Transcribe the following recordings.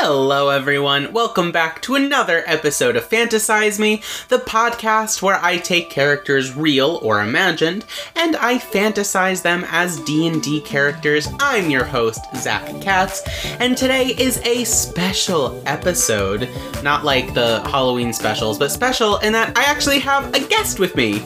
Hello, everyone. Welcome back to another episode of Fantasize Me, the podcast where I take characters real or imagined and I fantasize them as D&D characters. I'm your host, Zach Katz, and today is a special episode. Not like the Halloween specials, but special in that I actually have a guest with me.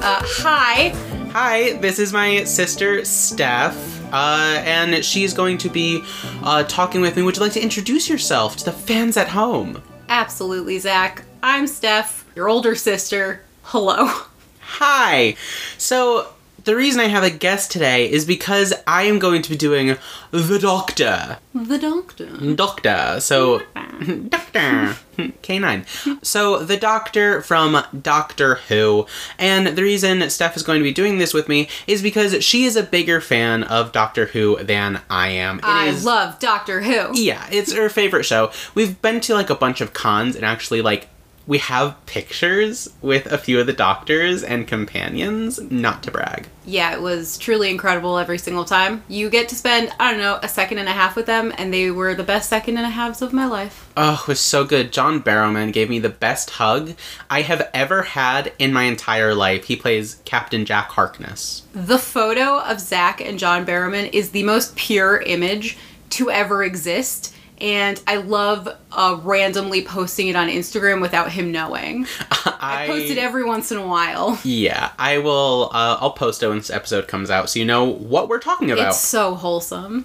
Uh, hi. Hi, this is my sister, Steph. Uh, and she's going to be uh, talking with me. Would you like to introduce yourself to the fans at home? Absolutely, Zach. I'm Steph, your older sister. Hello. Hi. So, the reason I have a guest today is because I am going to be doing the Doctor. The doctor. Doctor. So, Doctor. K9. So, the Doctor from Doctor Who. And the reason Steph is going to be doing this with me is because she is a bigger fan of Doctor Who than I am. It I is- love Doctor Who. Yeah, it's her favorite show. We've been to like a bunch of cons and actually like we have pictures with a few of the doctors and companions, not to brag. Yeah, it was truly incredible every single time. You get to spend, I don't know, a second and a half with them, and they were the best second and a halves of my life. Oh, it was so good. John Barrowman gave me the best hug I have ever had in my entire life. He plays Captain Jack Harkness. The photo of Zach and John Barrowman is the most pure image to ever exist. And I love uh, randomly posting it on Instagram without him knowing. I post it every once in a while. Yeah, I will. Uh, I'll post it when this episode comes out, so you know what we're talking about. It's so wholesome.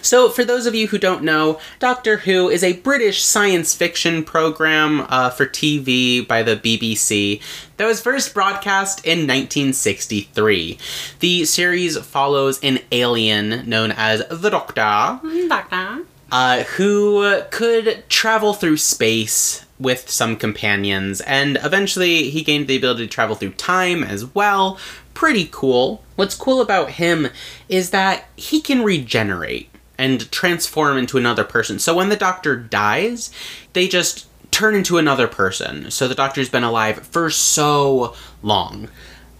So, for those of you who don't know, Doctor Who is a British science fiction program uh, for TV by the BBC that was first broadcast in 1963. The series follows an alien known as the Doctor, Doctor. Uh, who could travel through space with some companions, and eventually he gained the ability to travel through time as well. Pretty cool. What's cool about him is that he can regenerate and transform into another person. So when the doctor dies, they just turn into another person. So the doctor's been alive for so long.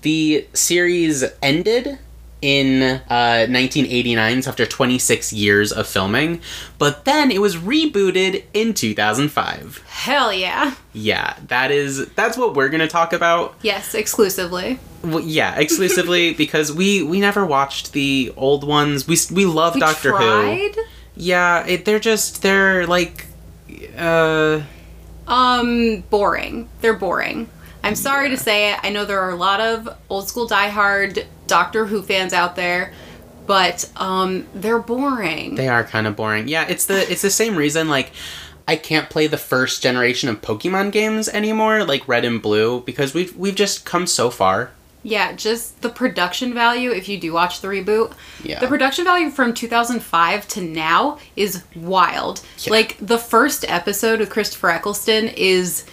The series ended in uh, 1989, so after 26 years of filming, but then it was rebooted in 2005. Hell yeah. Yeah, that is that's what we're gonna talk about. Yes, exclusively. Well, yeah, exclusively because we we never watched the old ones. We we love We Doctor Who. tried. Yeah, it, they're just they're like, uh, Um, boring. They're boring. I'm sorry to say it. I know there are a lot of old school diehard Doctor Who fans out there, but um, they're boring. they are kind of boring. Yeah, it's the it's the same reason like. I can't play the first generation of Pokemon games anymore, like Red and Blue, because we've we've just come so far. yeah, just the production value. If you do watch the reboot, Yeah. the production value from 2005 to now is wild. Yeah. Like the first episode with Christopher Eccleston is.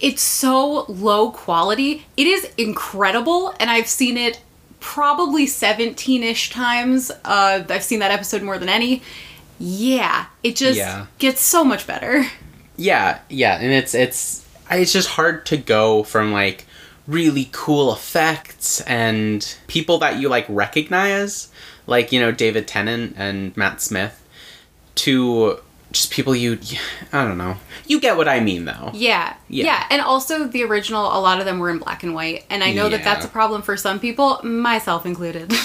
It's so low quality. It is incredible, and I've seen it probably 17 ish times. Uh, I've seen that episode more than any. Yeah, it just Yeah. gets so much better. Yeah, yeah, and it's it's it's just hard to go from like really cool effects and people that you like recognize, like you know David Tennant and Matt Smith, to just people you I don't know. You get what I mean though. Yeah, Yeah. yeah, and also the original. A lot of them were in black and white, and I know that that's a problem for some people, myself included.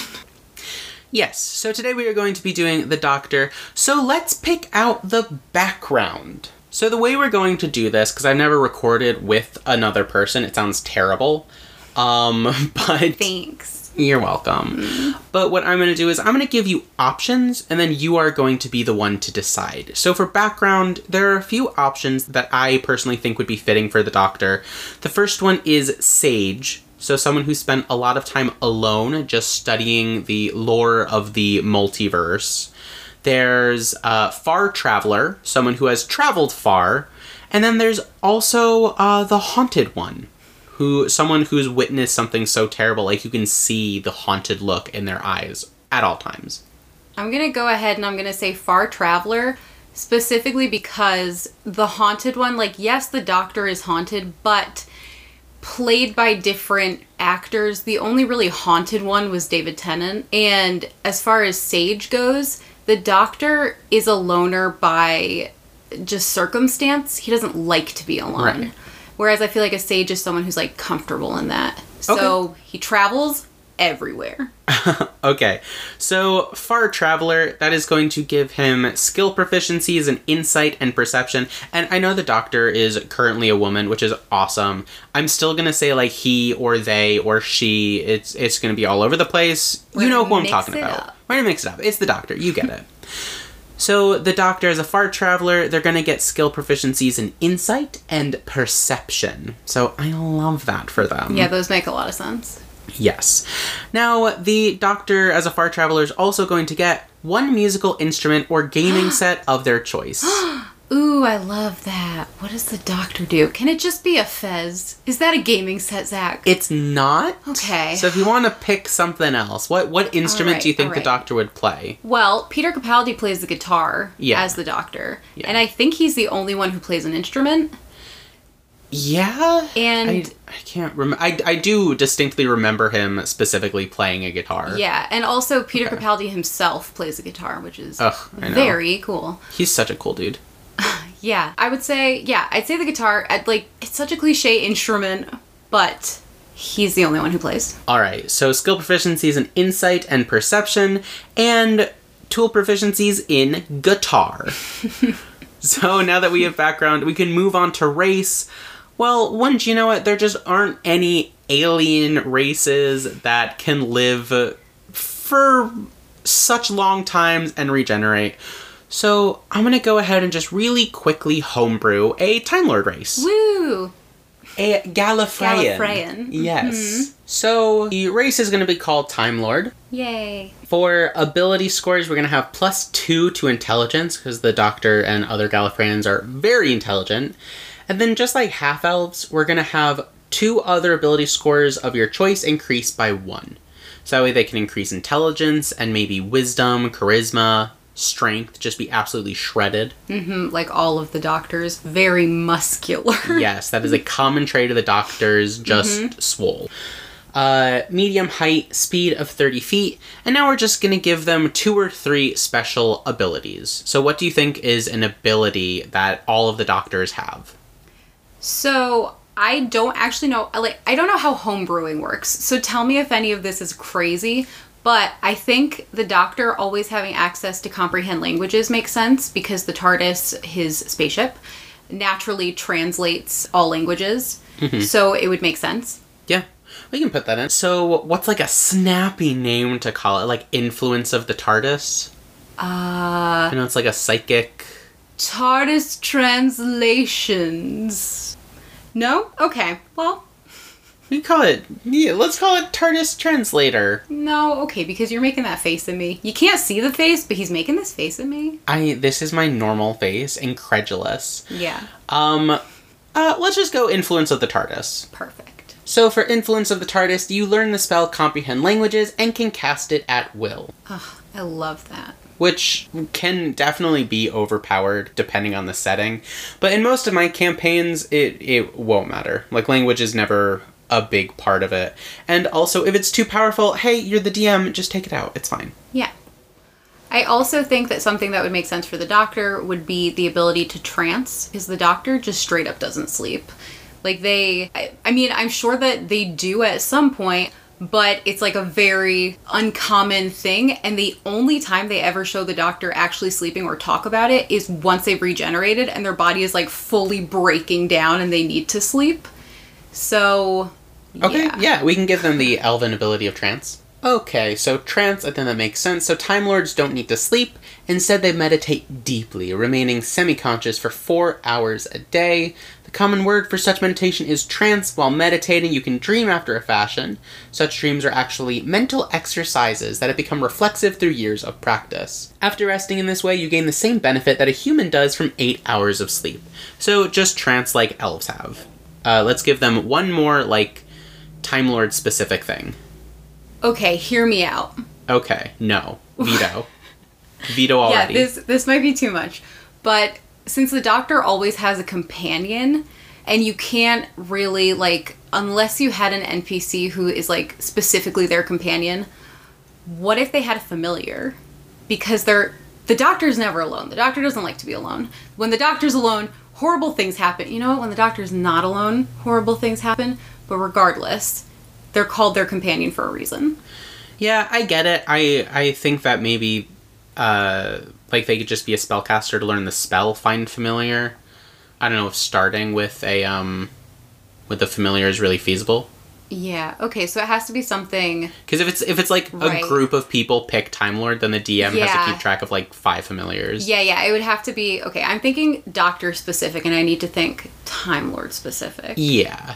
Yes, so today we are going to be doing the Doctor. So let's pick out the background. So the way we're going to do this, because I've never recorded with another person, it sounds terrible. Um, but Thanks. You're welcome. But what I'm going to do is I'm going to give you options and then you are going to be the one to decide. So for background, there are a few options that I personally think would be fitting for the doctor. The first one is sage. So someone who spent a lot of time alone just studying the lore of the multiverse. There's a far traveler, someone who has traveled far, and then there's also uh, the haunted one, who someone who's witnessed something so terrible, like you can see the haunted look in their eyes at all times. I'm gonna go ahead and I'm gonna say Far Traveler, specifically because the haunted one, like, yes, the doctor is haunted, but played by different actors. The only really haunted one was David Tennant. And as far as Sage goes, the doctor is a loner by just circumstance. He doesn't like to be alone. Right. Whereas I feel like a sage is someone who's like comfortable in that. So he travels everywhere. Okay, so Far Traveler, that is going to give him skill proficiencies and insight and perception. And I know the doctor is currently a woman, which is awesome. I'm still gonna say like he or they or she. It's it's gonna be all over the place. We're you know who I'm talking about. up. We're gonna mix it up. It's the doctor. You get it. So the doctor, as a far traveler, they're gonna get skill proficiencies in insight and perception. So I love that for them. Yeah, those make a lot of sense. Yes. Now, the Doctor, as a far traveler, is also going to get one musical instrument or gaming set of their choice. Ooh, I love that. What does the doctor do? Can it just be a fez? Is that a gaming set, Zach? it's not. Okay. So if you want to pick something else, what what instrument Alright, do you think the. Doctor would play? well, Peter Capaldi plays the guitar Yeah. as the doctor. Yeah. And I think he's the only one who plays an instrument. Yeah. And I, I can't remember. I, I do distinctly remember him specifically playing a guitar. yeah, and also Peter Okay. Capaldi himself plays a guitar, which is Ugh, very cool. He's such a cool dude. Yeah, I would say, yeah, I'd say the guitar. I'd like it's such a cliche instrument, but he's the only one who plays. All right. So skill proficiencies in insight and perception, and tool proficiencies in guitar. so now that we have background, we can move on to race. Well, wouldn't you know it? There just aren't any alien races that can live for such long times and regenerate. So I'm gonna go ahead and just really quickly homebrew a Time Lord race. Woo! A Gallifreyan. Gallifreyan. Yes. Mm-hmm. So the race is going to be called Time Lord. Yay! For ability scores, we're going to have plus two to intelligence because the Doctor and other Gallifreyans are very intelligent. And then, just like half elves, we're going to have two other ability scores of your choice increased by one. So that way they can increase intelligence and maybe wisdom, charisma, strength, just be absolutely shredded. hmm like all of the doctors, very muscular. yes, that is a common trait of the doctors, just swole. Uh, medium height, speed of 30 feet, and now we're just gonna give them two or three special abilities. So, what do you think is an ability that all of the doctors have? So I don't actually know. Like I don't know how homebrewing works. So tell me if any of this is crazy. But I think the Doctor always having access to comprehend languages makes sense because the TARDIS, his spaceship, naturally translates all languages. So it would make sense. Yeah, we can put that in. So, what's like a snappy name to call it? Like influence of the TARDIS? Uh, I know it's like a psychic. TARDIS translations. No? Okay. Well, We call it. Yeah, let's call it TARDIS translator. no. Okay, because you're making that face at me. You can't see the face, but he's making this face at me. I. This is my normal face, incredulous. Yeah. Um, uh, let's just go influence of the TARDIS. Perfect. So for influence of the TARDIS, you learn the spell comprehend languages and can cast it at will, Ugh, I love that. which can definitely be overpowered depending on the setting. But in most of my campaigns, it it won't matter. Like language is never a big part of it. And also, if it's too powerful, hey, you're the DM, just take it out. It's fine. Yeah. I also think that something that would make sense for the doctor would be the ability to trance, because the doctor just straight up doesn't sleep. Like they, I, I mean, I'm sure that they do at some point, but it's like a very uncommon thing. And the only time they ever show the doctor actually sleeping or talk about it is once they've regenerated and their body is like fully breaking down and they need to sleep. So, Okay, yeah. yeah. we can give them the elven ability of trance. Okay, so trance, I think that makes sense. So Time Lords don't need to sleep. Instead, they meditate deeply, remaining semi conscious for four hours a day. The common word for such meditation is trance. While meditating, you can dream after a fashion. Such dreams are actually mental exercises that have become reflexive through years of practice. After resting in this way, you gain the same benefit that a human does from eight hours of sleep. So just trance like elves have. Uh, let's give them one more, like, Time Lord specific thing. Okay, hear me out. Okay, no. Veto. Veto already. Yeah, this this might be too much. But since the doctor always has a companion and you can't really like unless you had an NPC who is like specifically their companion, what if they had a familiar? Because they're The doctor's never alone. The doctor doesn't like to be alone. When the doctor's alone, horrible things happen. You know what? When the doctor's not alone, horrible things happen. But regardless, they're called their companion for a reason. Yeah, I get it. I I think that maybe uh like they could just be a spellcaster to learn the spell find familiar. I don't know if starting with a um with a familiar is really feasible. Yeah. Okay. So it has to be something. Because if it's if it's like Right. a group of people pick Time Lord, then the DM has to keep track of like five familiars. Yeah, yeah. It would have to be. Okay. I'm thinking doctor specific, and I need to think Time Lord specific. Yeah.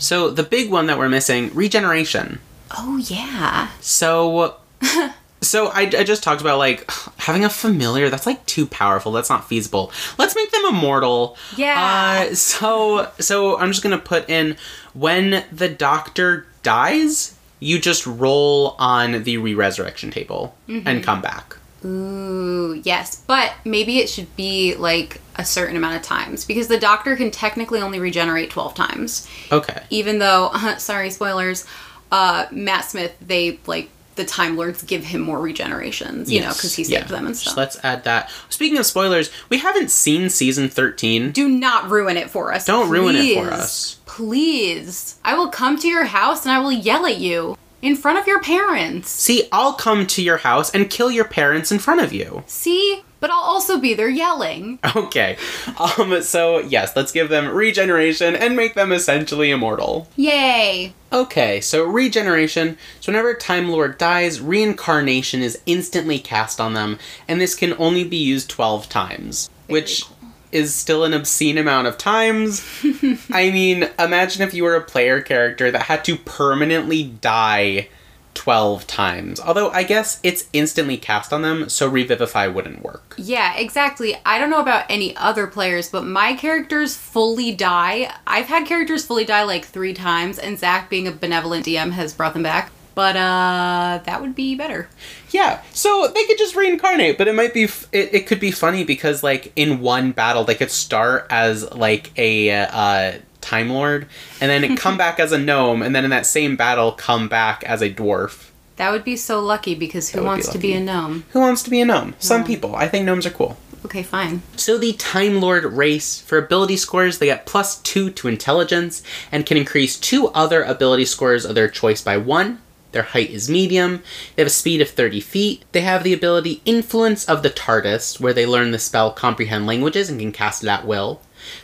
So the big one that we're missing, regeneration. Oh yeah. So So I, I just talked about like having a familiar that's like too powerful. That's not feasible. Let's make them immortal. Yeah. Uh, so so I'm just gonna put in when the doctor dies, you just roll on the re-resurrection table Mm-hmm. and come back. Ooh, yes, but maybe it should be like a certain amount of times because the doctor can technically only regenerate 12 times. Okay. Even though, sorry, spoilers, uh, Matt Smith, they like the Time Lords give him more regenerations, you know, because he Yeah. saved them and So stuff. let's add that. Speaking of spoilers, we haven't seen season 13. Do not ruin it for us. Don't ruin it for us. Please. I will come to your house and I will yell at you in front of your parents. See, I'll come to your house and kill your parents in front of you. See? But I'll also be there yelling. Okay. Um so yes, let's give them regeneration and make them essentially immortal. Yay. Okay, so regeneration. So whenever Time Lord dies, reincarnation is instantly cast on them, and this can only be used 12 times, which cool. Is still an obscene amount of times. I mean, imagine if you were a player character that had to permanently die 12 times. Although I guess it's instantly cast on them, so revivify wouldn't work. Yeah, exactly. I don't know about any other players, but my characters fully die. I've had characters fully die like three times, and Zach, being a benevolent DM, has brought them back. But uh, that would be better. Yeah, so they could just reincarnate, but it might be f- it, it could be funny because like in one battle they could start as like a uh, time lord and then come back as a gnome and then in that same battle come back as a dwarf. That would be so lucky because who would be wants to be a gnome? Who wants to be a gnome? Some people. I think gnomes are cool. Okay, fine. So the Time Lord race, for ability scores, they get plus two to intelligence and can increase two other ability scores of their choice by one. Their height is medium. They have a speed of 30 feet. They have the ability Influence of the TARDIS, where they learn the spell Comprehend Languages and can cast it at will.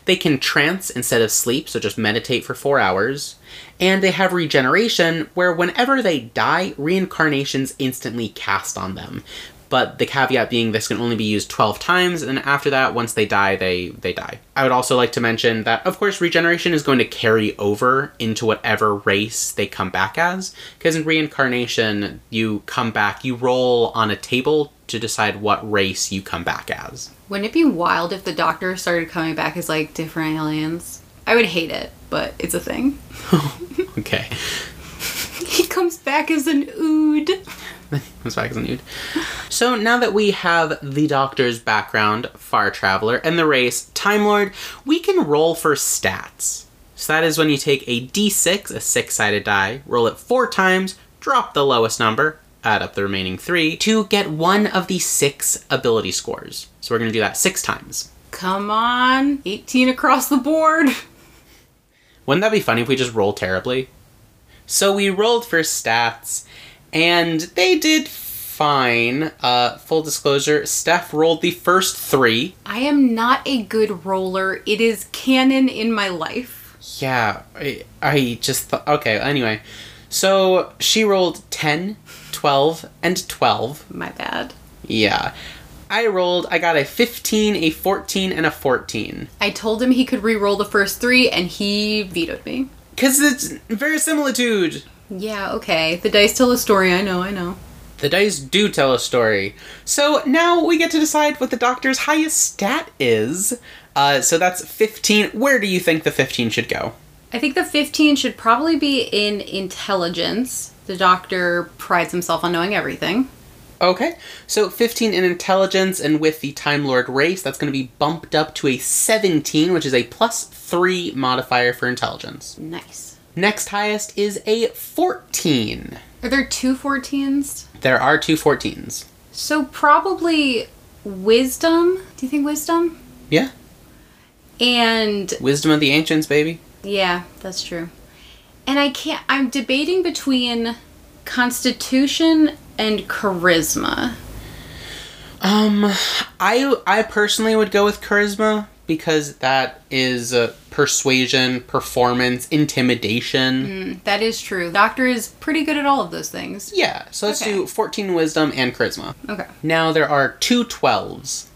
They can trance instead of sleep, so just meditate for four hours. And they have regeneration, where whenever they die, reincarnations instantly cast on them. But the caveat being this can only be used 12 times, and after that, once they die, they, they die. I would also like to mention that, of course, regeneration is going to carry over into whatever race they come back as, because in reincarnation, you come back, you roll on a table to decide what race you come back as. Wouldn't it be wild if the doctor started coming back as like different aliens? I would hate it, but it's a thing. Okay. He comes back as an ood. Comes back as a nude. So now that we have the Doctor's background, Far Traveler, and the race, Time Lord, we can roll for stats. So that is when you take a d6, a six sided die, roll it four times, drop the lowest number, add up the remaining three, to get one of the six ability scores. So we're to do that six times. Come on. 18 across the board. Wouldn't that be funny if we just rolled terribly? So we rolled for stats, and they did fine. Uh, full disclosure, Steph rolled the first three. I am not a good roller. It is canon in my life. Yeah, I, I just thought. Okay, anyway. So she rolled 10, 12, and 12. My bad. Yeah. I rolled, I got a 15, a 14, and a 14. I told him he could re-roll the first three, and he vetoed me. Because it's verisimilitude. Yeah, okay. The dice tell a story. I know, I know. The dice do tell a story. So now we get to decide what the doctor's highest stat is. Uh, so that's 15. Where do you think the 15 should go? I think the 15 should probably be in intelligence. The doctor prides himself on knowing everything. Okay, so 15 in intelligence, and with the Time Lord race, that's going to be bumped up to a 17, which is a plus 3 modifier for intelligence. Nice. Next highest is a 14. Are there two 14s? There are two 14s. So probably wisdom. Do you think wisdom? Yeah. And Wisdom of the ancients, baby. yeah, that's true. And I can't. I'm debating between constitution and charisma. Um, I I personally would go with charisma because that is uh, persuasion, performance, intimidation. Mm, that is true. Doctor is pretty good at all of those things. Yeah, so let's Okay. do 14 wisdom and charisma. Okay. Now there are two 12s.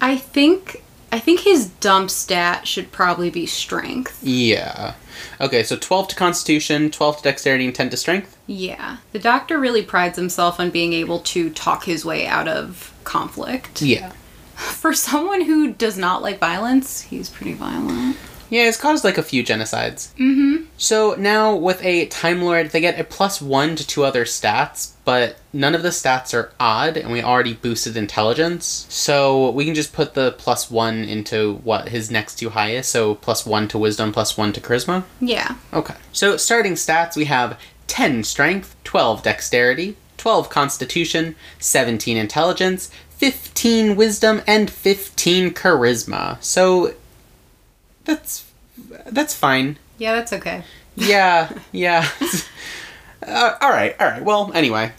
I think I think his dump stat should probably be strength. Yeah. Okay, so 12 to constitution, 12 to dexterity, and 10 to strength. Yeah. The doctor really prides himself on being able to talk his way out of conflict. Yeah. For someone who does not like violence, he's pretty violent. Yeah, it's caused like a few genocides. Mm-hmm. So now with a Time Lord, they get a plus one to two other stats, but none of the stats are odd, and we already boosted intelligence. So we can just put the plus one into what his next two highest. So plus one to wisdom, plus one to charisma. Yeah. Okay. So starting stats, we have 10 strength, 12 dexterity, 12 constitution, 17 intelligence, 15 wisdom, and 15 charisma. So that's that's fine. Yeah, that's okay. Yeah, yeah. uh, all right, all right. Well, anyway.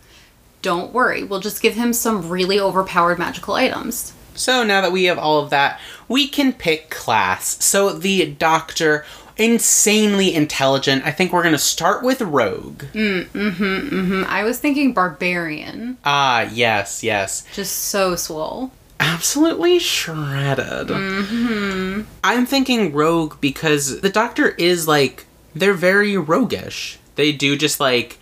Don't worry, we'll just give him some really overpowered magical items. So now that we have all of that, we can pick class. So the doctor, insanely intelligent. I think we're gonna start with rogue. Mm, hmm mm-hmm. I was thinking barbarian. Ah, yes, yes. Just so swole. absolutely shredded. Mm-hmm. I'm thinking rogue because the doctor is like they're very roguish. They do just like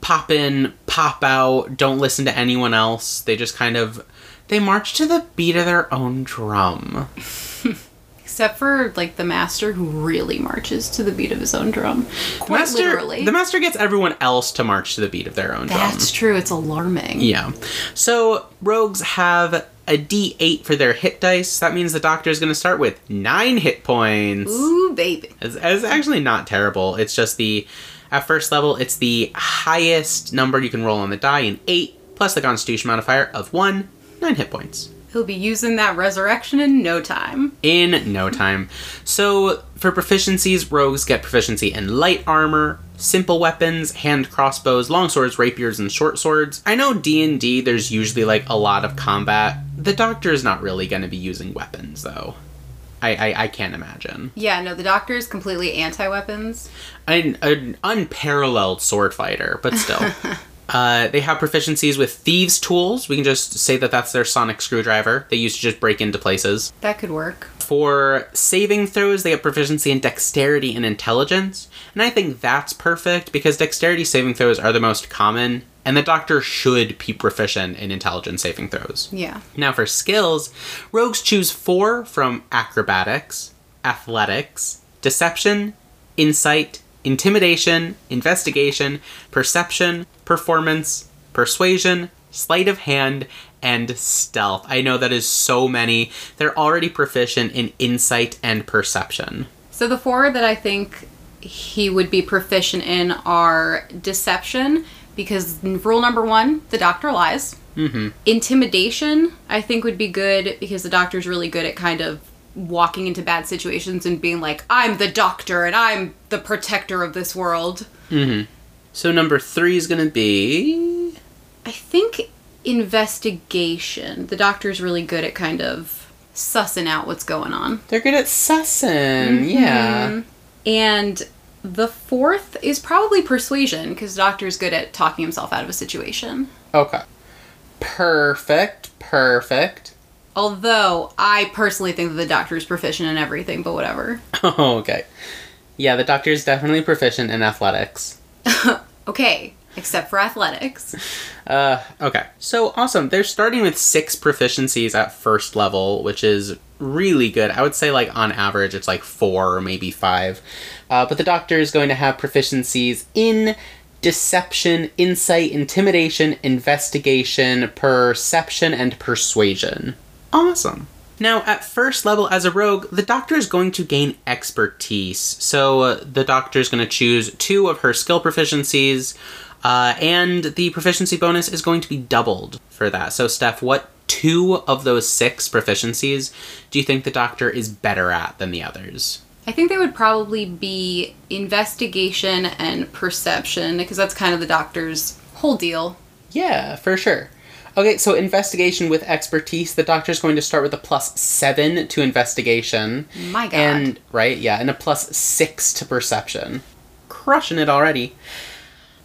pop in, pop out, don't listen to anyone else. They just kind of they march to the beat of their own drum. Except for like the master who really marches to the beat of his own drum. Quite master, literally. the master gets everyone else to march to the beat of their own drum. That's true, it's alarming. Yeah. So rogues have a D8 for their hit dice. That means the doctor is going to start with nine hit points. Ooh, baby. It's, it's actually not terrible. It's just the at first level, it's the highest number you can roll on the die, an eight plus the Constitution modifier of one, nine hit points He'll be using that resurrection in no time. in no time. So for proficiencies, rogues get proficiency in light armor, simple weapons, hand crossbows, long swords, rapiers, and short swords. I know D and D. There's usually like a lot of combat. The doctor is not really going to be using weapons though. I, I, I can't imagine. Yeah, no, the doctor is completely anti weapons. an, an unparalleled sword fighter, but still. uh, they have proficiencies with thieves' tools. We can just say that that's their sonic screwdriver. They used to just break into places. That could work. For saving throws, they have proficiency in dexterity and intelligence. And I think that's perfect because dexterity saving throws are the most common, and the doctor should be proficient in intelligence saving throws. Yeah. Now, for skills, rogues choose four from acrobatics, athletics, deception, insight, intimidation, investigation, perception, performance, persuasion, sleight of hand, and stealth. I know that is so many. They're already proficient in insight and perception. So the four that I think he would be proficient in are deception, because rule number one, the doctor lies. Mm-hmm. Intimidation, I think, would be good because the doctor's really good at kind of walking into bad situations and being like, I'm the doctor and I'm the protector of this world. Mm-hmm. So number three is going to be. I think investigation. The doctor's really good at kind of sussing out what's going on. They're good at sussing, Yeah. Mhm. And the fourth is probably persuasion because the doctor's good at talking himself out of a situation. Okay. Perfect. Perfect. Although I personally think that the doctor is proficient in everything, but whatever. Oh, okay. Yeah, the doctor is definitely proficient in athletics. Okay, except for athletics. Uh, okay. So awesome. They're starting with six proficiencies at first level, which is really good. I would say, like, on average, it's like four or maybe five. Uh, but the doctor is going to have proficiencies in deception, insight, intimidation, investigation, perception, and persuasion. Awesome. Now, at first level as a rogue, the doctor is going to gain expertise. So, uh, the doctor is going to choose two of her skill proficiencies Uh, and the proficiency bonus is going to be doubled for that. So, Steph, what two of those six proficiencies do you think the doctor is better at than the others? I think they would probably be investigation and perception because that's kind of the doctor's whole deal. Yeah, for sure. Okay, so investigation with expertise, the doctor's going to start with a plus seven to investigation. My God. And, right, yeah, and a plus six to perception. Crushing it already.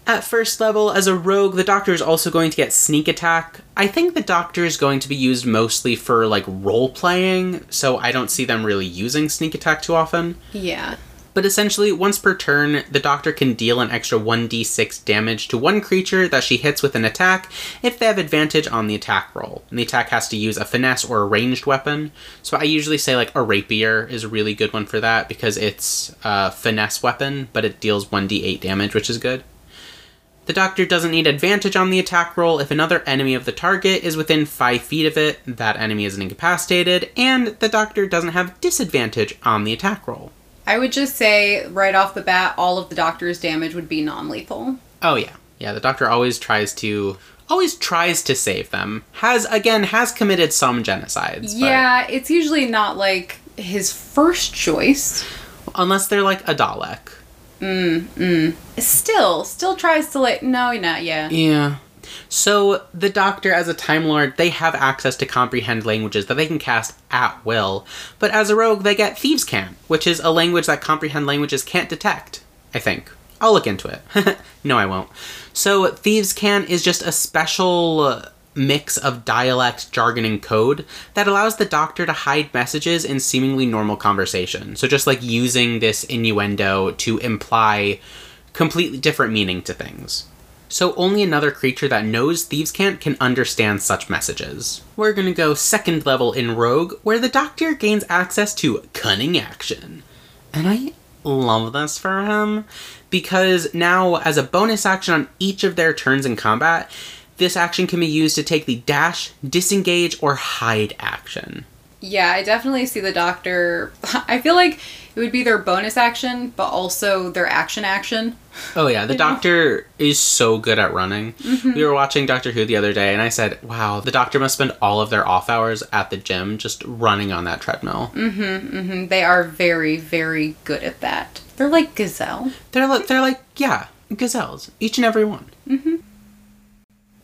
At first level, as a rogue, the doctor is also going to get sneak attack. I think the doctor is going to be used mostly for, like, role playing, so I don't see them really using sneak attack too often. Yeah. But essentially, once per turn, the Doctor can deal an extra 1d6 damage to one creature that she hits with an attack if they have advantage on the attack roll. And the attack has to use a finesse or a ranged weapon. So I usually say, like, a rapier is a really good one for that because it's a finesse weapon, but it deals 1d8 damage, which is good. The Doctor doesn't need advantage on the attack roll if another enemy of the target is within 5 feet of it, that enemy isn't incapacitated, and the Doctor doesn't have disadvantage on the attack roll. I would just say right off the bat, all of the doctor's damage would be non lethal. Oh yeah, yeah. The doctor always tries to always tries to save them. Has again has committed some genocides. but- Yeah, it's usually not like his first choice. unless they're like a Dalek. Mm, mm. Still, still tries to like, no, not yeah. Yeah. So the Doctor, as a Time Lord, they have access to comprehend languages that they can cast at will. But as a rogue, they get Thieves' Cant, which is a language that comprehend languages can't detect. I think. I'll look into it. no, I won't. So Thieves' Cant is just a special mix of dialect, jargon, and code that allows the Doctor to hide messages in seemingly normal conversation. So just like using this innuendo to imply completely different meaning to things. So only another creature that knows Thieves' Cant can understand such messages. We're gonna go second level in Rogue, where the Doctor gains access to Cunning Action. And I love this for him, because now, as a bonus action on each of their turns in combat, this action can be used to take the dash, disengage, or hide action. Yeah, I definitely see the doctor. I feel like it would be their bonus action, but also their action action. Oh yeah, the know? doctor is so good at running. We were watching Doctor Who the other day, and I said, "Wow, the doctor must spend all of their off hours at the gym just running on that treadmill." Mm, They are very, very good at that. They're like gazelle. They're like, they're like, yeah, gazelles, each and every one. Mhm.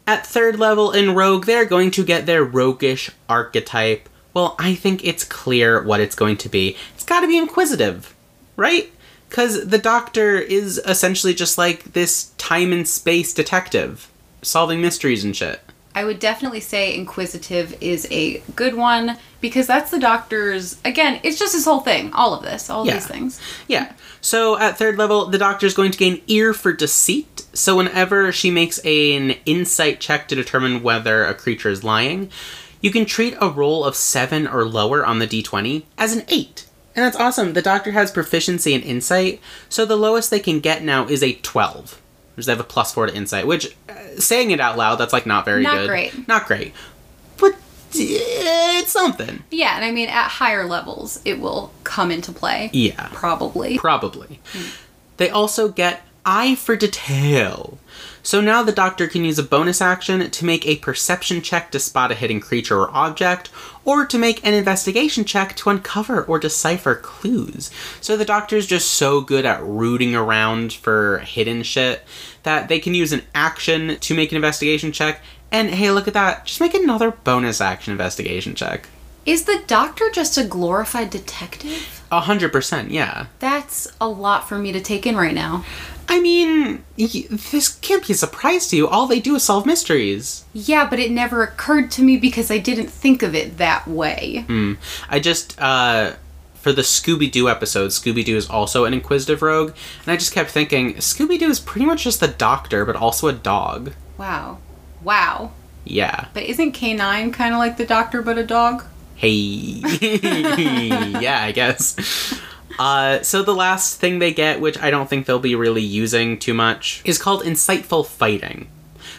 At third level in Rogue, they're going to get their roguish archetype. Well, I think it's clear what it's going to be. It's got to be inquisitive, right? Because the Doctor is essentially just like this time and space detective, solving mysteries and shit. I would definitely say inquisitive is a good one because that's the doctor's. Again, it's just his whole thing. All of this, all Yeah. these things. Yeah. So at third level, the doctor is going to gain ear for deceit. So whenever she makes an insight check to determine whether a creature is lying, you can treat a roll of seven or lower on the d20 as an eight. And that's awesome. The doctor has proficiency in insight, so the lowest they can get now is a 12. Because they have a plus four to insight, which, uh, saying it out loud, that's like not very Not good. great. Not great. But uh, it's something. Yeah, and I mean at higher levels, it will come into play. Yeah. Probably. Probably. They also get Eye for Detail. So now the doctor can use a bonus action to make a perception check to spot a hidden creature or object, or to make an investigation check to uncover or decipher clues. So the doctor's just so good at rooting around for hidden shit that they can use an action to make an investigation check, and hey, look at that, just make another bonus action investigation check. Is the doctor just a glorified detective? A hundred percent, yeah. That's a lot for me to take in right now. I mean, y- this can't be a surprise to you. All they do is solve mysteries. Yeah, but it never occurred to me because I didn't think of it that way. I just, uh, for the Scooby Doo episode, Scooby Doo is also an inquisitive rogue, and I just kept thinking, Scooby Doo is pretty much just the doctor, but also a dog. Wow. Wow. Yeah. But isn't K9 kind of like the doctor but a dog? Hey. yeah, I guess. Uh, so the last thing they get, which I don't think they'll be really using too much, is called Insightful Fighting.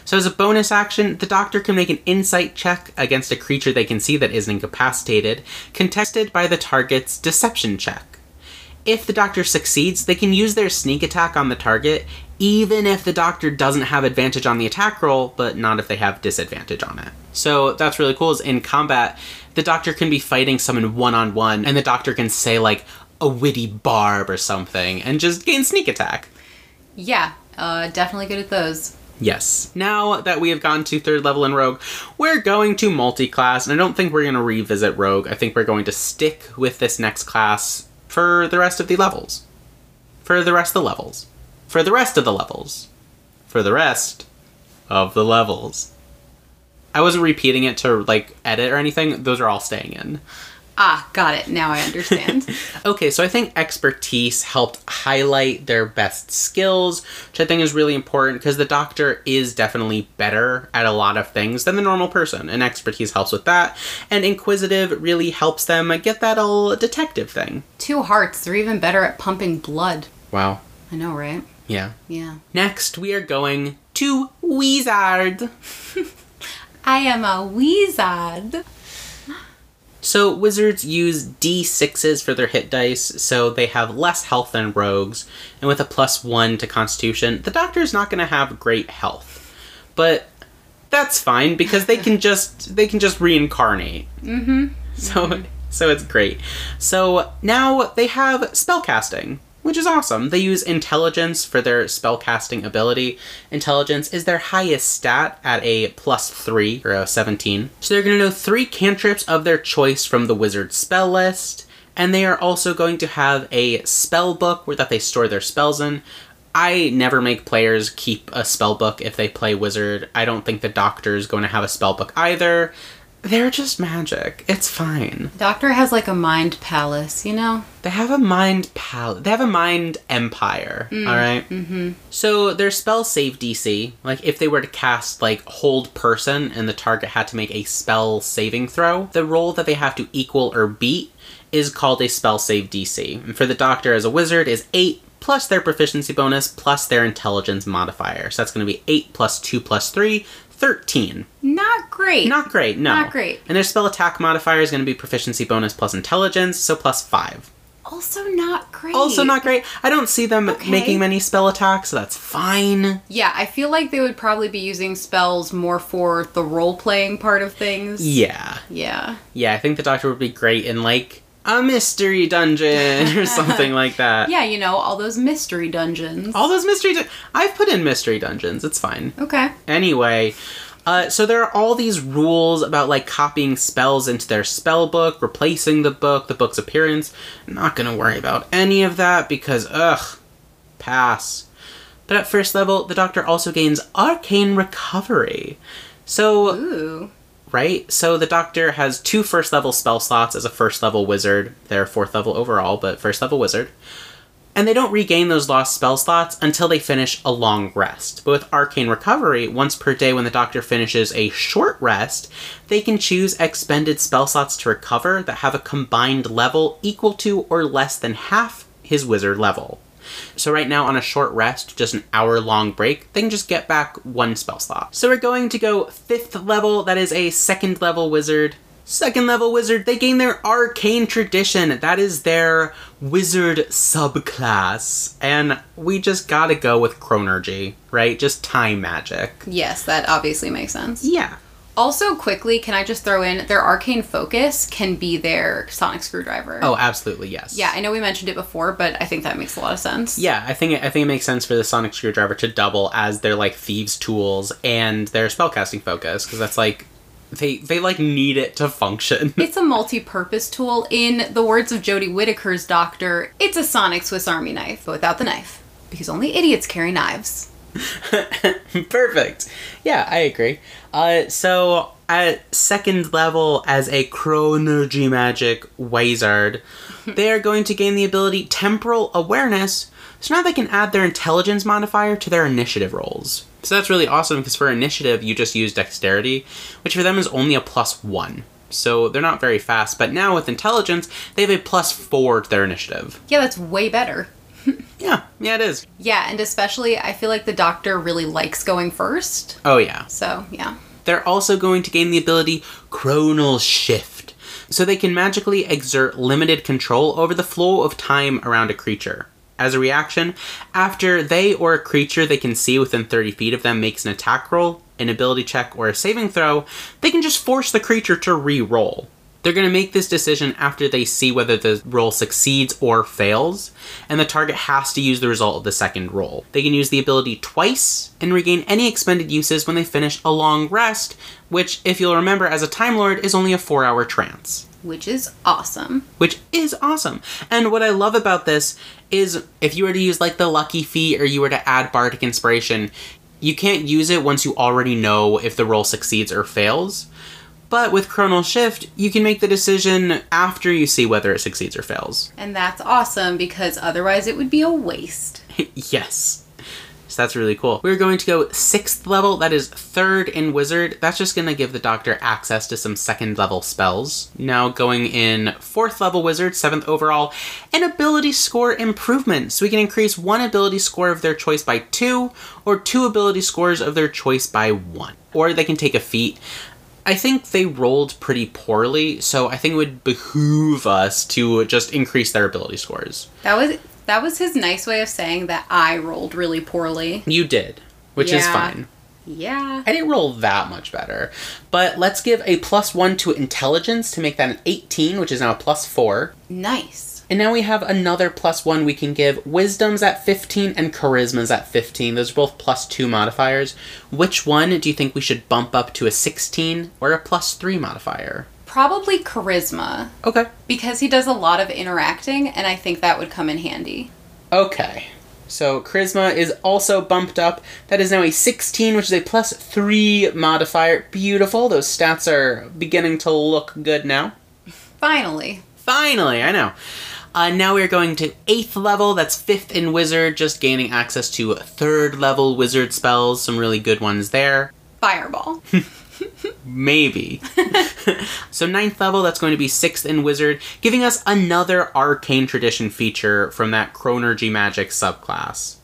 So as a bonus action, the doctor can make an insight check against a creature they can see that is incapacitated, contested by the target's deception check. If the doctor succeeds, they can use their sneak attack on the target even if the doctor doesn't have advantage on the attack roll, but not if they have disadvantage on it. So that's really cool. Is in combat, the doctor can be fighting someone one on one, and the doctor can say like a witty barb or something, and just gain sneak attack. Yeah, uh, definitely good at those. Yes. Now that we have gone to third level in Rogue, we're going to multi-class, and I don't think we're going to revisit Rogue. I think we're going to stick with this next class for the rest of the levels. For the rest of the levels. For the rest of the levels. For the rest of the levels. I wasn't repeating it to like edit or anything. Those are all staying in. Ah, got it. Now I understand. Okay, so I think expertise helped highlight their best skills, which I think is really important because the doctor is definitely better at a lot of things than the normal person, and expertise helps with that. And inquisitive really helps them get that old detective thing. Two hearts. They're even better at pumping blood. Wow. I know, right? Yeah. Yeah. Next, we are going to Wizard. I am a wizard. So wizards use d6s for their hit dice, so they have less health than rogues, and with a plus one to constitution, the doctor's not going to have great health. But that's fine because they can just they can just reincarnate. Mm-hmm. So so it's great. So now they have spellcasting, which is awesome. They use intelligence for their spellcasting ability. Intelligence is their highest stat at a plus three or a 17. So they're going to know three cantrips of their choice from the wizard spell list. And they are also going to have a spell book where that they store their spells in. I never make players keep a spell book if they play wizard. I don't think the doctor is going to have a spell book either. They're just magic. It's fine. Doctor has like a mind palace, you know? They have a mind pal. They have a mind empire. all right. Mm-hmm. So their spell save DC, like if they were to cast like hold person and the target had to make a spell saving throw, the roll that they have to equal or beat is called a spell save DC. And for the doctor as a wizard is eight plus their proficiency bonus plus their intelligence modifier. So that's going to be eight plus two plus three. 13. Not great. Not great, no. Not great. And their spell attack modifier is going to be proficiency bonus plus intelligence, so plus 5. also not great. Also not great. I don't see them Okay. making many spell attacks, so that's fine. Yeah, I feel like they would probably be using spells more for the role playing part of things. Yeah. Yeah. Yeah, I think the doctor would be great in like a mystery dungeon or something like that. Yeah, you know, all those mystery dungeons. All those mystery dun- I've put in mystery dungeons. It's fine. okay. Anyway, uh, so there are all these rules about like copying spells into their spell book, replacing the book, the book's appearance. I'm not gonna worry about any of that because ugh, pass. But at first level, the Doctor also gains arcane recovery. So Ooh. Right? So the Doctor has two first level spell slots as a first level wizard. They're fourth level overall, but first level wizard. And they don't regain those lost spell slots until they finish a long rest. But with Arcane Recovery, once per day when the Doctor finishes a short rest, they can choose expended spell slots to recover that have a combined level equal to or less than half his wizard level. So right now on a short rest, just an hour long break, they can just get back one spell slot. So we're going to go fifth level, that is a second level wizard. Second level wizard, they gain their arcane tradition. That is their wizard subclass. And we just gotta go with chronurgy, right? Just time magic. Yes, that obviously makes sense. Yeah. Also, quickly, can I just throw in their arcane focus can be their sonic screwdriver. Oh, absolutely, yes. Yeah, I know we mentioned it before, but I think that makes a lot of sense. Yeah, I think I think it makes sense for the sonic screwdriver to double as their like thieves tools and their spellcasting focus because that's like they they like need it to function. It's a multi-purpose tool. In the words of Jodie Whittaker's doctor, it's a sonic Swiss Army knife, but without the knife. Because only idiots carry knives. Perfect. Yeah, I agree. Uh, so at second level as a chronurgy magic wizard, they are going to gain the ability temporal awareness. So now they can add their intelligence modifier to their initiative rolls. So that's really awesome because for initiative you just use dexterity, which for them is only a plus one. So they're not very fast, but now with intelligence, they have a plus four to their initiative. Yeah, that's way better. Yeah, yeah, it is. Yeah, and especially I feel like the doctor really likes going first. Oh, yeah. So, yeah. They're also going to gain the ability Chronal Shift, so they can magically exert limited control over the flow of time around a creature. As a reaction, after they or a creature they can see within 30 feet of them makes an attack roll, an ability check, or a saving throw, they can just force the creature to re roll. They're going to make this decision after they see whether the roll succeeds or fails, and the target has to use the result of the second roll. They can use the ability twice and regain any expended uses when they finish a long rest, which, if you'll remember, as a Time Lord, is only a four hour trance Which is awesome. which is awesome. And what I love about this is if you were to use like the lucky feat or you were to add bardic inspiration, you can't use it once you already know if the roll succeeds or fails. But with Chronal Shift, you can make the decision after you see whether it succeeds or fails. And that's awesome because otherwise it would be a waste. yes. So that's really cool. We're going to go sixth level, that is third in Wizard. That's just going to give the Doctor access to some second level spells. Now going in fourth level Wizard, seventh overall, an ability score improvement. So we can increase one ability score of their choice by two, or two ability scores of their choice by one. Or they can take a feat. I think they rolled pretty poorly, so I think it would behoove us to just increase their ability scores. That was that was his nice way of saying that I rolled really poorly. You did, which is fine. Yeah. I didn't roll that much better. But let's give a plus one to intelligence to make that an 18, which is now a plus four. Nice. And now we have another plus one we can give. Wisdom's at 15 and charisma's at 15. Those are both plus two modifiers. Which one do you think we should bump up to a 16 or a plus three modifier? Probably charisma Okay. because he does a lot of interacting and I think that would come in handy. Okay. So charisma is also bumped up. That is now a 16, which is a plus 3 modifier. Beautiful. Those stats are beginning to look good now. Finally. Finally, I know. Uh, now we're going to 8th level. That's 5th in Wizard, just gaining access to 3rd level Wizard spells. Some really good ones there. Fireball. Maybe. so ninth level, that's going to be sixth in Wizard, giving us another Arcane Tradition feature from that Chronurgy Magic subclass.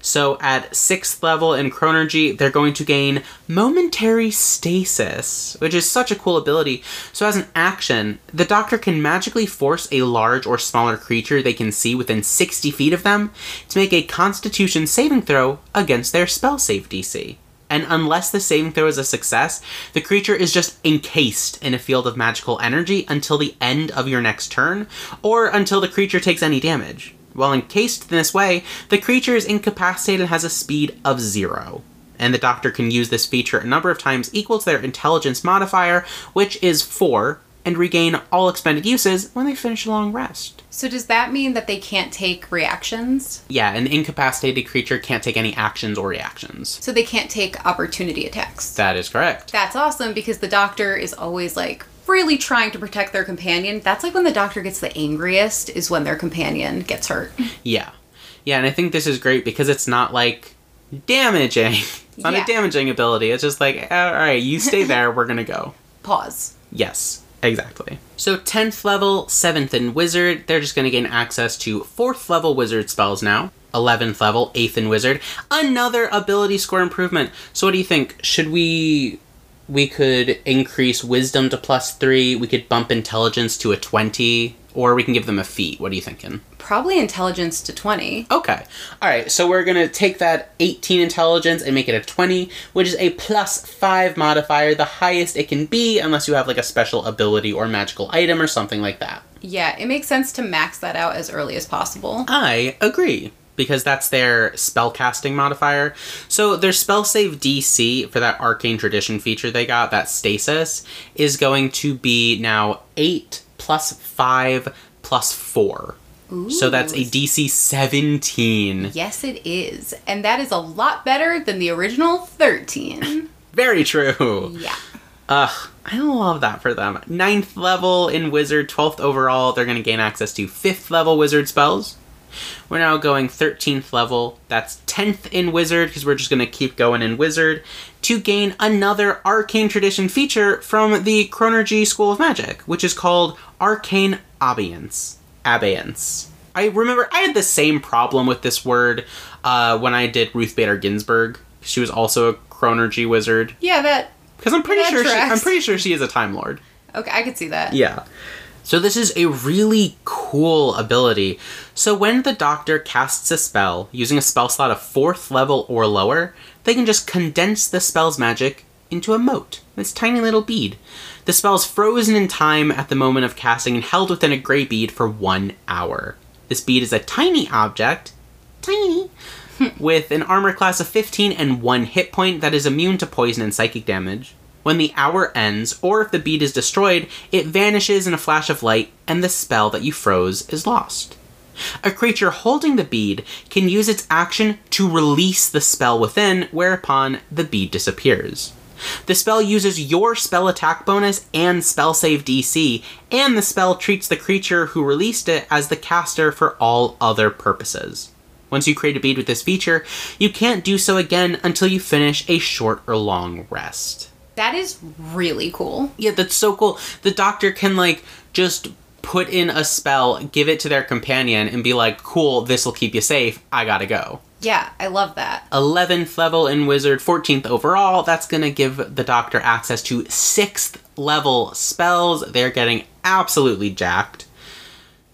So at sixth level in Chronurgy, they're going to gain Momentary Stasis, which is such a cool ability. So as an action, the Doctor can magically force a large or smaller creature they can see within 60 feet of them to make a Constitution saving throw against their spell save DC and unless the saving throw is a success, the creature is just encased in a field of magical energy until the end of your next turn, or until the creature takes any damage. While encased in this way, the creature is incapacitated and has a speed of zero. And the doctor can use this feature a number of times equal to their intelligence modifier, which is 4, and regain all expended uses when they finish a long rest. So does that mean that they can't take reactions? Yeah, an incapacitated creature can't take any actions or reactions. So they can't take opportunity attacks. That is correct. That's awesome because the doctor is always like really trying to protect their companion. That's like when the doctor gets the angriest is when their companion gets hurt. Yeah. Yeah, and I think this is great because it's not like damaging. It's not Yeah. a damaging ability. It's just like, all right, you stay there, we're gonna go. Pause. Yes, exactly. So 10th level, 7th in Wizard, they're just gonna gain access to 4th level Wizard spells now. 11th level, 8th in Wizard. Another ability score improvement. So what do you think? Should we. We could increase Wisdom to plus 3, we could bump Intelligence to a 20, or we can give them a feat. What are you thinking? Probably intelligence to 20. Okay. All right. So we're going to take that 18 intelligence and make it a 20, which is a plus 5 modifier, the highest it can be unless you have like a special ability or magical item or something like that. Yeah, it makes sense to max that out as early as possible. I agree. Because that's their spellcasting modifier. So their spell save DC for that arcane tradition feature they got, that stasis, is going to be now 8 plus 5 plus 4. Ooh. So that's a DC 17. Yes, it is. And that is a lot better than the original 13. Very true. yeah. Ugh, I love that for them. Ninth level in Wizard, 12th overall, they're going to gain access to 5th level Wizard spells. We're now going 13th level, that's 10th in Wizard, because we're just going to keep going in Wizard, to gain another Arcane Tradition feature from the Chronurgy School of Magic, which is called Arcane Abeyance. Abeyance. I remember I had the same problem with this word uh, when I did Ruth Bader Ginsburg. She was also a Chronurgy wizard. Yeah, that. Because I'm pretty sure she. I'm pretty sure she is a Time Lord. Okay, I could see that. Yeah. So this is a really cool ability. So when the doctor casts a spell using a spell slot of fourth level or lower, they can just condense the spell's magic into a mote, this tiny little bead. The spell is frozen in time at the moment of casting and held within a gray bead for one hour. This bead is a tiny object, tiny, with an armor class of 15 and 1 hit point that is immune to poison and psychic damage. When the hour ends, or if the bead is destroyed, it vanishes in a flash of light and the spell that you froze is lost. A creature holding the bead can use its action to release the spell within, whereupon the bead disappears. The spell uses your spell attack bonus and spell save DC, and the spell treats the creature who released it as the caster for all other purposes. Once you create a bead with this feature, you can't do so again until you finish a short or long rest. That is really cool. Yeah, that's so cool. The doctor can like just put in a spell, give it to their companion, and be like, cool, this will keep you safe. I gotta go. Yeah, I love that. 11th level in Wizard, 14th overall. That's going to give the Doctor access to 6th level spells. They're getting absolutely jacked.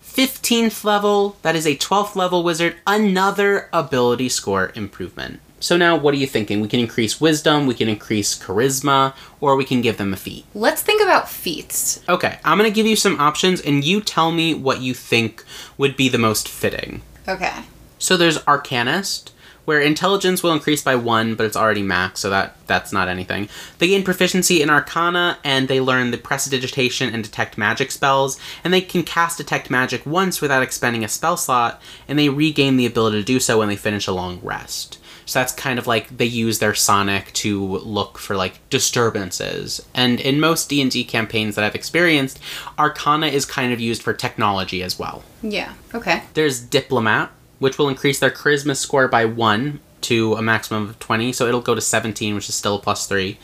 15th level, that is a 12th level wizard, another ability score improvement. So now, what are you thinking? We can increase wisdom, we can increase charisma, or we can give them a feat. Let's think about feats. Okay, I'm to give you some options, and you tell me what you think would be the most fitting. Okay. So there's Arcanist, where intelligence will increase by one, but it's already max, so that that's not anything. They gain proficiency in Arcana, and they learn the Prestidigitation and Detect Magic spells, and they can cast Detect Magic once without expending a spell slot, and they regain the ability to do so when they finish a long rest. So that's kind of like they use their sonic to look for like disturbances. And in most D&D campaigns that I've experienced, Arcana is kind of used for technology as well. Yeah. Okay. There's Diplomat, which will increase their charisma score by 1 to a maximum of 20, so it'll go to 17, which is still a plus 3.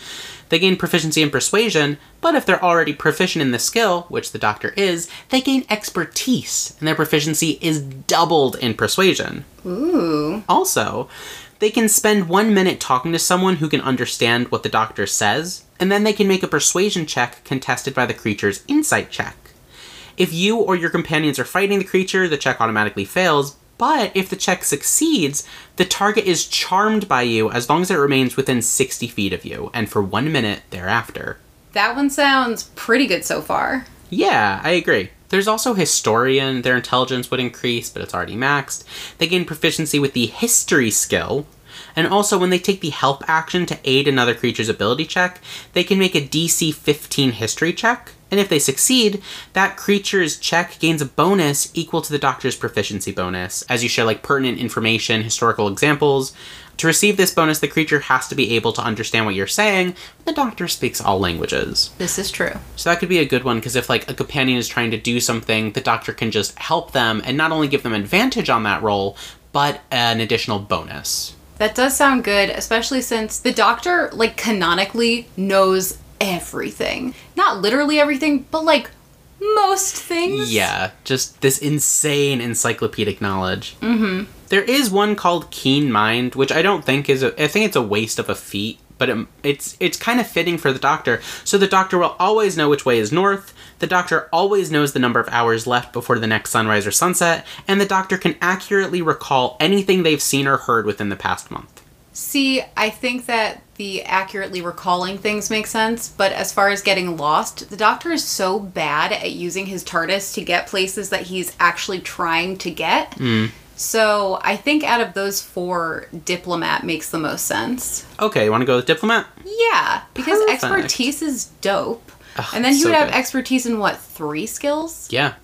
They gain proficiency in persuasion, but if they're already proficient in the skill, which the doctor is, they gain expertise, and their proficiency is doubled in persuasion. Ooh. Also, they can spend one minute talking to someone who can understand what the doctor says, and then they can make a persuasion check contested by the creature's insight check. If you or your companions are fighting the creature, the check automatically fails, but if the check succeeds, the target is charmed by you as long as it remains within 60 feet of you, and for one minute thereafter. That one sounds pretty good so far. Yeah, I agree. There's also Historian. Their intelligence would increase, but it's already maxed. They gain proficiency with the History skill. And also, when they take the Help action to aid another creature's ability check, they can make a DC 15 History check. And if they succeed, that creature's check gains a bonus equal to the Doctor's proficiency bonus, as you share like pertinent information, historical examples. To receive this bonus, the creature has to be able to understand what you're saying. The Doctor speaks all languages. This is true. So that could be a good one because if like a companion is trying to do something, the doctor can just help them and not only give them advantage on that roll, but an additional bonus. That does sound good, especially since the doctor, like, canonically knows everything. Not literally everything, but like most things. Yeah, just this insane encyclopedic knowledge. Mm-hmm. There is one called Keen Mind, which I don't think is a, I think it's a waste of a feat, but it, it's it's kind of fitting for the doctor. So the doctor will always know which way is north. The doctor always knows the number of hours left before the next sunrise or sunset, and the doctor can accurately recall anything they've seen or heard within the past month. See, I think that the accurately recalling things make sense, but as far as getting lost, the doctor is so bad at using his TARDIS to get places that he's actually trying to get. Mm. So I think out of those four, Diplomat makes the most sense. Okay, you want to go with diplomat? Yeah, because Perfect. expertise is dope. And then he so would have good. expertise in what, three skills? Yeah.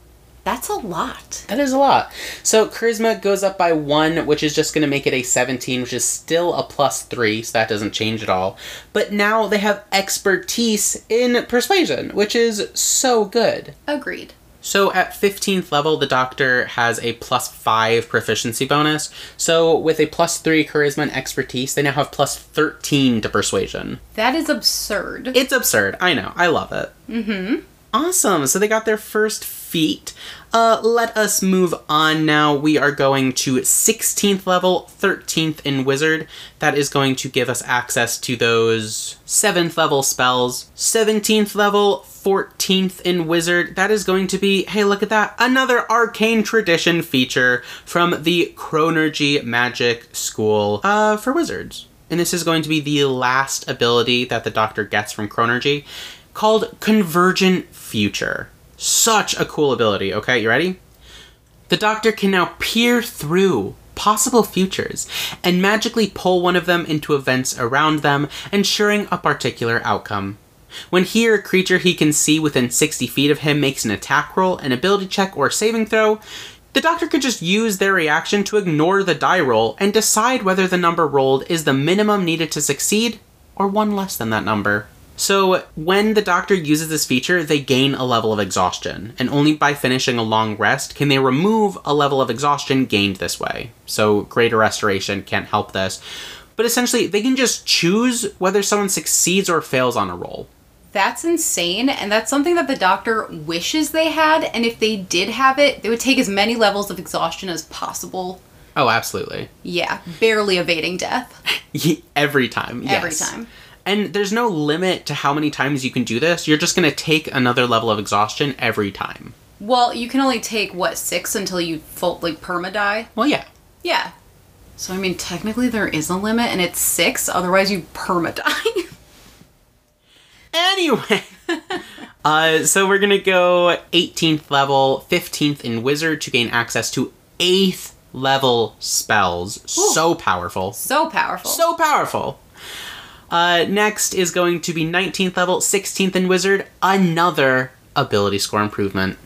That's a lot. That is a lot. So charisma goes up by one, which is just going to make it a 17, which is still a plus three, so that doesn't change at all. But now they have expertise in persuasion, which is so good. Agreed. So at 15th level, the doctor has a plus five proficiency bonus. So with a plus three charisma and expertise, they now have plus 13 to persuasion. That is absurd. It's absurd. I know. I love it. Mm-hmm. Awesome. So they got their first feat. Uh, let us move on now. We are going to 16th level, 13th in Wizard. That is going to give us access to those 7th level spells. 17th level, 14th in Wizard. That is going to be, hey, look at that, another Arcane Tradition feature from the Chronurgy Magic School uh, for Wizards. And this is going to be the last ability that the Doctor gets from Chronurgy called Convergent Future. Such a cool ability, okay? You ready? The Doctor can now peer through possible futures and magically pull one of them into events around them, ensuring a particular outcome. When he or a creature he can see within 60 feet of him makes an attack roll, an ability check, or saving throw, the doctor could just use their reaction to ignore the die roll and decide whether the number rolled is the minimum needed to succeed or one less than that number. So, when the doctor uses this feature, they gain a level of exhaustion, and only by finishing a long rest can they remove a level of exhaustion gained this way. So, greater restoration can't help this. But essentially, they can just choose whether someone succeeds or fails on a roll. That's insane, and that's something that the doctor wishes they had, and if they did have it, they would take as many levels of exhaustion as possible. Oh, absolutely. Yeah, barely evading death. Every time. Yes. Every time. And there's no limit to how many times you can do this. You're just going to take another level of exhaustion every time. Well, you can only take, what, six until you full, like, perma die? Well, yeah. Yeah. So, I mean, technically there is a limit, and it's six, otherwise you perma die. Anyway, uh, so we're gonna go 18th level, 15th in Wizard to gain access to 8th level spells. Ooh. So powerful. so powerful. So powerful. Uh, next is going to be 19th level, 16th in Wizard, another ability score improvement.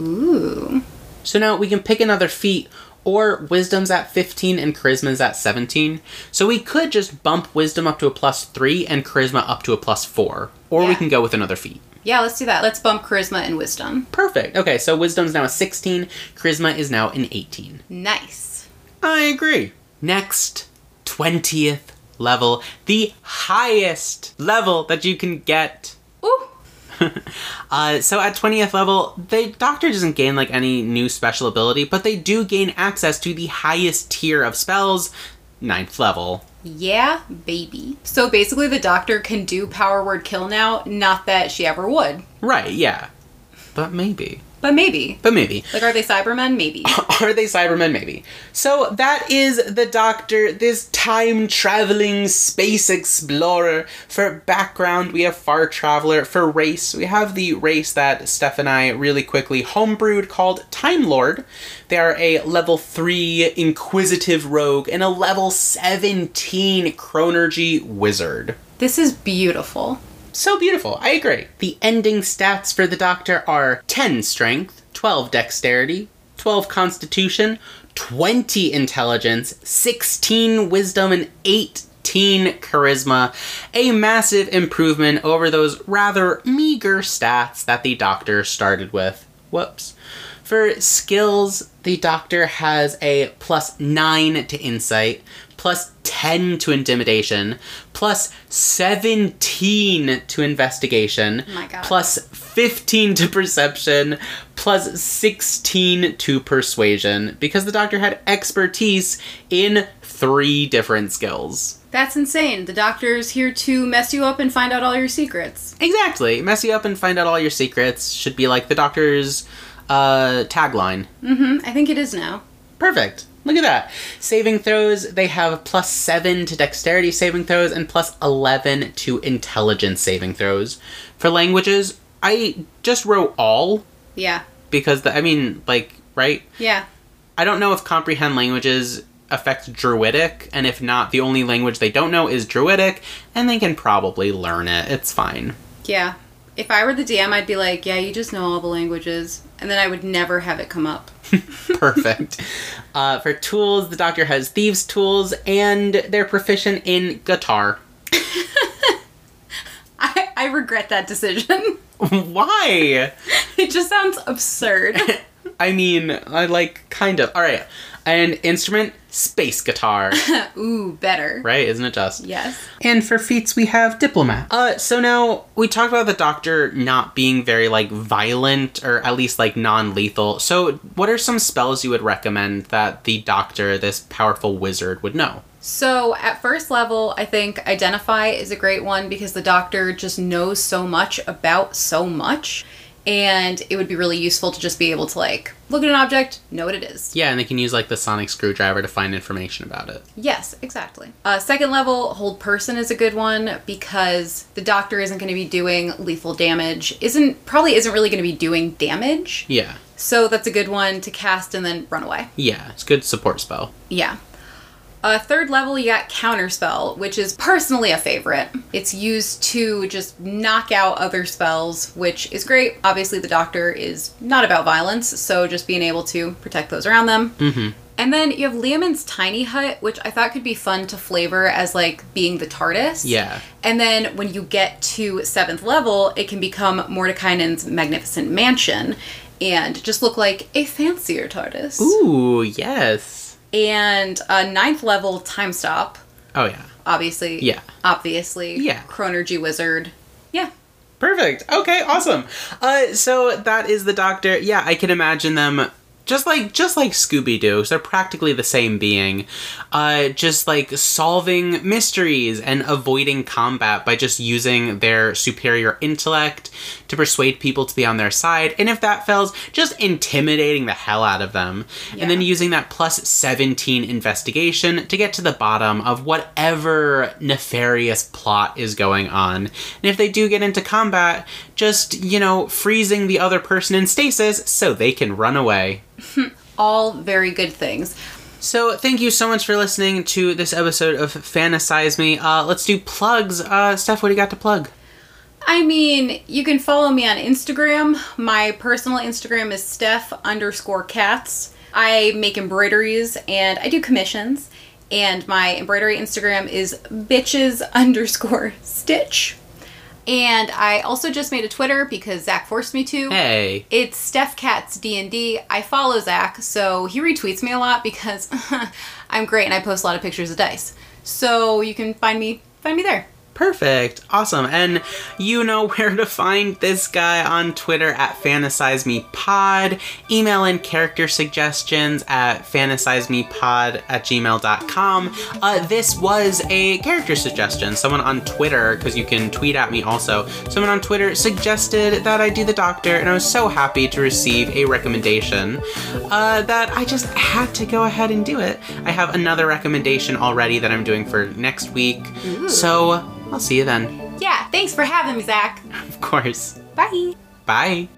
Ooh. So now we can pick another feat, or Wisdom's at 15 and Charisma's at 17. So we could just bump Wisdom up to a plus 3 and Charisma up to a plus 4. Or we can go with another feat. Yeah, let's do that. Let's bump charisma and wisdom. Perfect. Okay, so Wisdom's now a 16, Charisma is now an 18. Nice. I agree. Next, 20th level, the highest level that you can get. Ooh. Uh, so at 20th level, the Doctor doesn't gain like any new special ability, but they do gain access to the highest tier of spells, 9th level. Yeah, baby. So basically, the doctor can do power word kill now, not that she ever would. Right, yeah. But maybe. But maybe. But maybe. Like, are they Cybermen? Maybe. Are they Cybermen? Maybe. So that is the Doctor, this time traveling space explorer. For background, we have Far Traveler. For race, we have the race that Steph and I really quickly homebrewed called Time Lord. They are a level 3 Inquisitive Rogue and a level 17 Chronurgy Wizard. This is beautiful. So beautiful. I agree. The ending stats for the Doctor are 10 strength, 12 dexterity, 12 constitution, 20 intelligence, 16 wisdom, and 18 charisma. A massive improvement over those rather meager stats that the Doctor started with. Whoops. For skills, the Doctor has a plus 9 to insight, plus 10 to intimidation, plus 17 to investigation, oh God. plus 15 to perception, plus 16 to persuasion, because the Doctor had expertise in three different skills. That's insane. The doctor's here to mess you up and find out all your secrets. Exactly. Mess you up and find out all your secrets should be like the Doctor's uh, tagline. Mm-hmm. I think it is now. Perfect. Look at that. Saving throws, they have plus 7 to dexterity saving throws and plus 11 to intelligence saving throws. For languages, I just wrote all Yeah. because, the, I mean, like, right? Yeah. I don't know if comprehend languages affects Druidic, and if not, the only language they don't know is Druidic, and they can probably learn it. It's fine. Yeah. If I were the DM, I'd be like, yeah, you just know all the languages. And then I would never have it come up. Perfect. uh, for tools, the doctor has thieves' tools, and they're proficient in guitar. I, I regret that decision. Why? it just sounds absurd. I mean, I like kind of. All right. And instrument, space guitar. Ooh, better. right? Isn't it just? Yes. And for feats, we have diplomat. Uh, so now we talked about the doctor not being very like violent or at least like non-lethal. So what are some spells you would recommend that the doctor, this powerful wizard, would know? So, at first level, I think Identify is a great one because the doctor just knows so much about so much. And it would be really useful to just be able to, like, look at an object, know what it is. Yeah, and they can use like the sonic screwdriver to find information about it. Yes, exactly. Uh, second level, Hold Person is a good one because the doctor isn't going to be doing lethal damage, isn't probably isn't really going to be doing damage. Yeah. So, that's a good one to cast and then run away. Yeah, it's a good support spell. Yeah. Uh, third level, you got Counterspell, which is personally a favorite. It's used to just knock out other spells, which is great. Obviously, the Doctor is not about violence, so just being able to protect those around them. Mm-hmm. And then you have Leomund's Tiny Hut, which I thought could be fun to flavor as like being the TARDIS. Yeah. And then when you get to seventh level, it can become Mordenkainen's Magnificent Mansion and just look like a fancier TARDIS. Ooh, yes. And a ninth level time stop, Oh yeah. obviously. Yeah. Obviously. Yeah. Chronurgy Wizard. Yeah. Perfect. Okay, awesome. Uh, so that is the Doctor. Yeah, I can imagine them just like just like Scooby Doo. So they're practically the same being. Uh, just like solving mysteries and avoiding combat by just using their superior intellect to persuade people to be on their side. And if that fails, just intimidating the hell out of them. And then using that plus 17 investigation to get to the bottom of whatever nefarious plot is going on. And if they do get into combat, just, you know, freezing the other person in stasis so they can run away. All very good things. So, thank you so much for listening to this episode of Fantasize Me. Uh, let's do plugs. Uh, Steph, what do you got to plug? I mean, you can follow me on Instagram. My personal Instagram is Steph underscore Katz. I make embroideries and I do commissions. And my embroidery Instagram is bitches underscore stitch. And I also just made a Twitter because Zach forced me to. Hey. It's Steph Katz D and D. I follow Zach, so he retweets me a lot because I'm great and I post a lot of pictures of dice. So you can find me find me there. Perfect. Awesome. And you know where to find this guy on Twitter at Fantasize Me Pod. Email in character suggestions at fantasizemepod at gmail.com. Uh, this was a character suggestion. Someone on Twitter, because you can tweet at me also, someone on Twitter suggested that I do the doctor, and I was so happy to receive a recommendation uh, that I just had to go ahead and do it. I have another recommendation already that I'm doing for next week. So I'll see you then. Yeah, thanks for having me, Zach. Of course. Bye. Bye.